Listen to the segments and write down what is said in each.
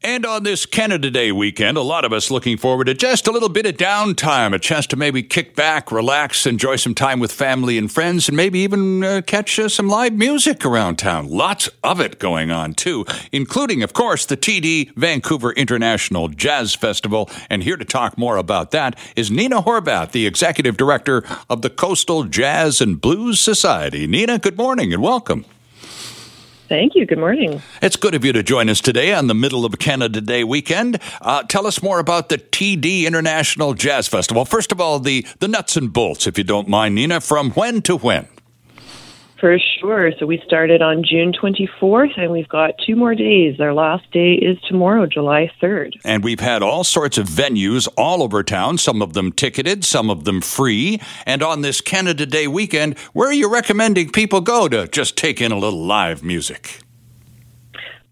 And on this Canada Day weekend, a lot of us looking forward to just a little bit of downtime, a chance to maybe kick back, relax, enjoy some time with family and friends, and maybe even uh, catch uh, some live music around town. Lots of it going on, too, including, of course, the TD Vancouver International Jazz Festival. And here to talk more about that is Nina Horvath, the Executive Director of the Coastal Jazz and Blues Society. Nina, good morning and welcome. Thank you. Good morning. It's good of you to join us today on the middle of Canada Day weekend. Uh, tell us more about the TD International Jazz Festival. First of all, the, the nuts and bolts, if you don't mind, Nina, from when to when? For sure. So we started on June 24th, and we've got two more days. Our last day is tomorrow, July 3rd. And we've had all sorts of venues all over town, some of them ticketed, some of them free. And on this Canada Day weekend, where are you recommending people go to just take in a little live music?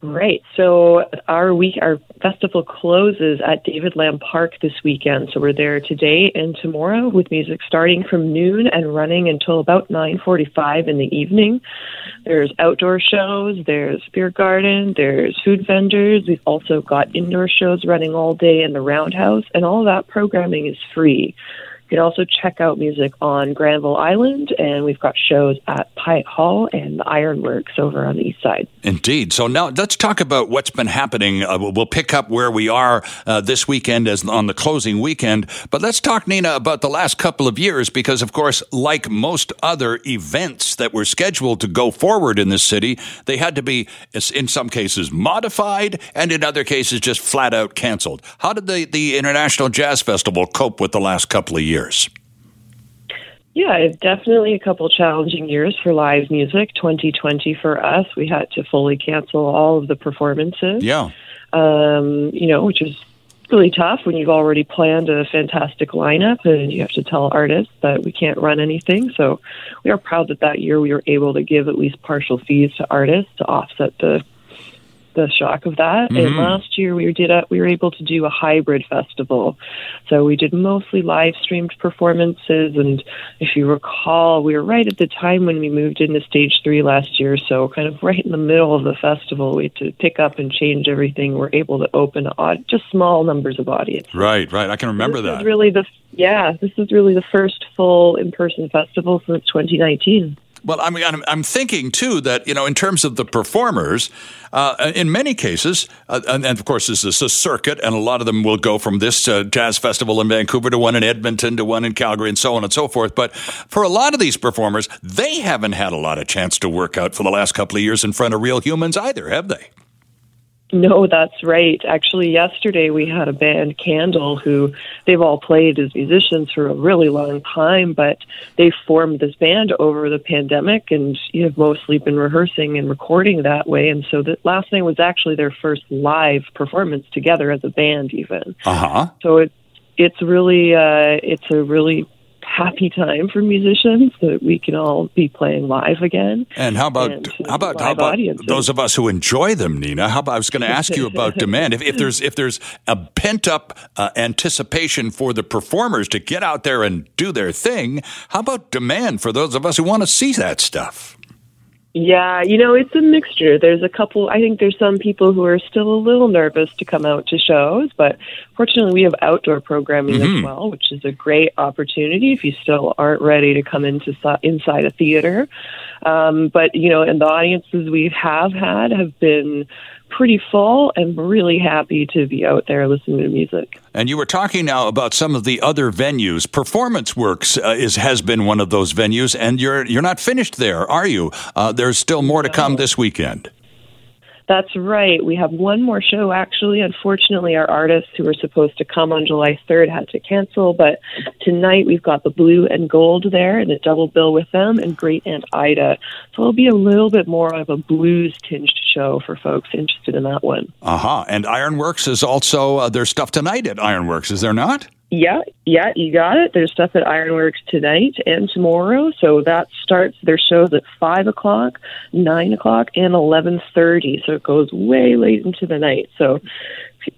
Mm-hmm. Right. So our week, our festival closes at David Lam Park this weekend. So we're there today and tomorrow with music starting from noon and running until about 9:45 in the evening. There's outdoor shows, there's beer garden, there's food vendors. We've also got indoor shows running all day in the Roundhouse, and all that programming is free. You can also check out music on Granville Island, and we've got shows at Pyatt Hall and the Ironworks over on the east side. Indeed. So now let's talk about what's been happening. Uh, we'll pick up where we are uh, this weekend as on the closing weekend, but let's talk, Nina, about the last couple of years because, of course, like most other events that were scheduled to go forward in this city, they had to be, in some cases, modified, and in other cases, just flat out canceled. How did the the International Jazz Festival cope with the last couple of years? Yeah, definitely a couple challenging years for live music. 2020 for us, we had to fully cancel all of the performances. Yeah. Um, you know, which is really tough when you've already planned a fantastic lineup and you have to tell artists that we can't run anything. So we are proud that that year we were able to give at least partial fees to artists to offset the the shock of that. Mm-hmm. And last year we did a, we were able to do a hybrid festival, so we did mostly live streamed performances. And if you recall, we were right at the time when we moved into stage three last year, so kind of right in the middle of the festival, we had to pick up and change everything. We're able to open odd, just small numbers of audience. Right, right. I can remember this that. really the yeah. This is really the first full in person festival since 2019. Well, I mean, I'm, I'm, thinking too that you know, in terms of the performers, uh, in many cases, uh, and, and, of course, this is a circuit, and a lot of them will go from this uh, jazz festival in Vancouver to one in Edmonton to one in Calgary, and so on and so forth. But for a lot of these performers, they haven't had a lot of chance to work out for the last couple of years in front of real humans either, have they? No, that's right. Actually, yesterday we had a band, Candle, who they've all played as musicians for a really long time, but they formed this band over the pandemic and you have mostly been rehearsing and recording that way. And so the last night was actually their first live performance together as a band, even. Uh huh. So it, it's really, uh, it's a really happy time for musicians that we can all be playing live again. And how about and how about how about audiences. those of us who enjoy them, Nina? How about I was going to ask you about demand. If, if, there's if there's a pent up uh, anticipation for the performers to get out there and do their thing, how about demand for those of us who want to see that stuff? Yeah, you know, it's a mixture. There's a couple, I think there's some people who are still a little nervous to come out to shows, but fortunately we have outdoor programming mm-hmm. as well, which is a great opportunity if you still aren't ready to come into inside a theater. Um, but, you know, and the audiences we have had have been pretty full and really happy to be out there listening to music. And you were talking now about some of the other venues. Performance Works uh, is has been one of those venues, and you're you're not finished there, are you? Uh, there's still more to come this weekend. That's right. We have one more show, actually. Unfortunately, our artists who were supposed to come on July 3rd had to cancel, but tonight we've got the Blue and Gold there and a double bill with them and Great Aunt Ida. So it'll be a little bit more of a blues tinged show for folks interested in that one. Uh huh. And Ironworks is also, uh, there's stuff tonight at Ironworks, is there not? Yeah, yeah, you got it. There's stuff at Ironworks tonight and tomorrow. So that starts their shows at five o'clock, nine o'clock, and eleven thirty. So it goes way late into the night. So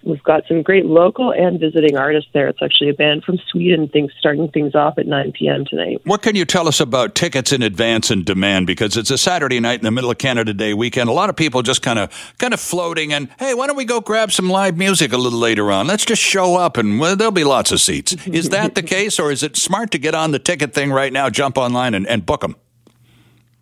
we've got some great local and visiting artists there. It's actually a band from Sweden things starting things off at 9 p.m. tonight. What can you tell us about tickets in advance and demand? Because it's a Saturday night in the middle of Canada Day weekend. A lot of people just kind of kind of floating and hey, why don't we go grab some live music a little later on? Let's just show up and well, there'll be lots of seats. Is that the case, or is it smart to get on the ticket thing right now, jump online and, and book them?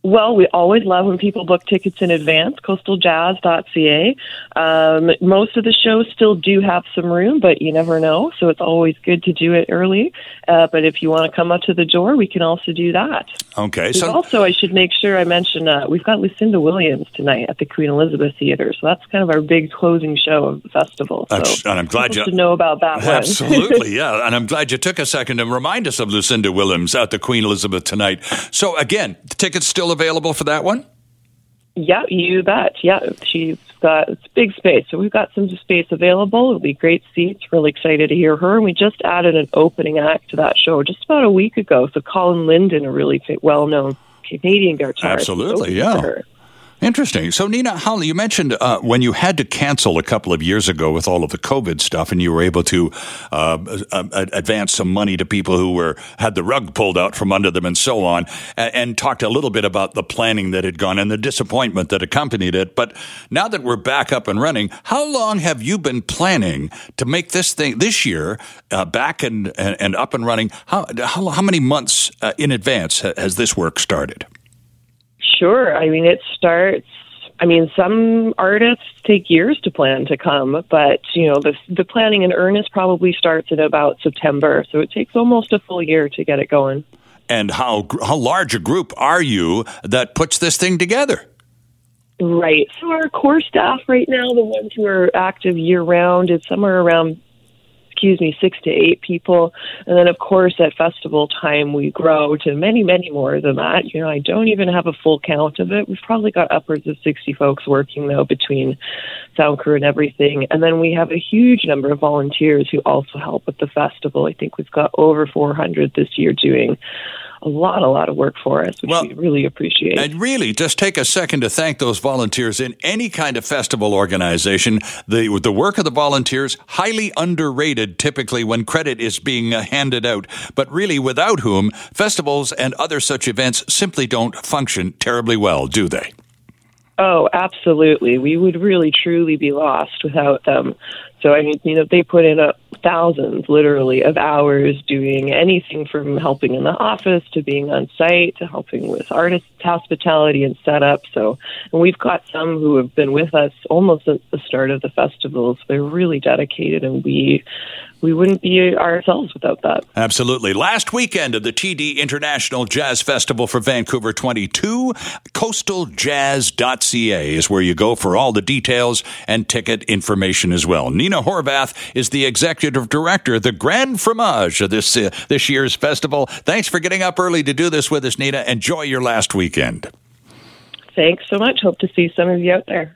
Well, we always love when people book tickets in advance, coastaljazz.ca. Um, most of the shows still do have some room, but you never know. So it's always good to do it early. Uh, but if you want to come up to the door, we can also do that. Okay. So also, I should make sure I mention uh, we've got Lucinda Williams tonight at the Queen Elizabeth Theater. So that's kind of our big closing show of the festival. So and I'm glad you know about that Absolutely, yeah. And I'm glad you took a second to remind us of Lucinda Williams at the Queen Elizabeth tonight. So again, the tickets still available for that one? Yeah, you bet. Yeah, she's got it's big space, so we've got some space available. It'll be great seats. Really excited to hear her. And we just added an opening act to that show just about a week ago. So Colin Linden, a really well-known Canadian guitarist, absolutely, yeah. Interesting. So, Nina Holly, you mentioned uh, when you had to cancel a couple of years ago with all of the COVID stuff, and you were able to uh, advance some money to people who were had the rug pulled out from under them, and so on, and, and, talked a little bit about the planning that had gone and the disappointment that accompanied it. But now that we're back up and running, how long have you been planning to make this thing this year uh, back and, and, and up and running? How how, how many months uh, in advance has this work started? Sure. I mean, it starts. I mean, some artists take years to plan to come, but you know, the the planning in earnest probably starts in about September. So it takes almost a full year to get it going. And how how large a group are you that puts this thing together? Right. So our core staff right now, the ones who are active year round, is somewhere around excuse me, six to eight people. And then, of course, at festival time, we grow to many, many more than that. You know, I don't even have a full count of it. We've probably got upwards of 60 folks working, though, between sound crew and everything. And then we have a huge number of volunteers who also help with the festival. I think we've got over 400 this year doing a lot, a lot of work for us, which well, we really appreciate. And really, just take a second to thank those volunteers in any kind of festival organization. The the work of the volunteers highly underrated, typically when credit is being uh, handed out, but really without whom festivals and other such events simply don't function terribly well, do they? Oh, absolutely. We would really truly be lost without them. So I mean, you know, they put in a thousands, literally, of hours doing anything from helping in the office to being on site to helping with artists' hospitality and setup. So, and we've got some who have been with us almost at the start of the festivals. They're really dedicated, and we we wouldn't be ourselves without that. Absolutely. Last weekend of the TD International Jazz Festival for Vancouver 22, coastaljazz.ca is where you go for all the details and ticket information as well. Nina Horvath is the executive director, the grand fromage of this uh, this year's festival. Thanks for getting up early to do this with us, Nina. Enjoy your last weekend. Thanks so much. Hope to see some of you out there.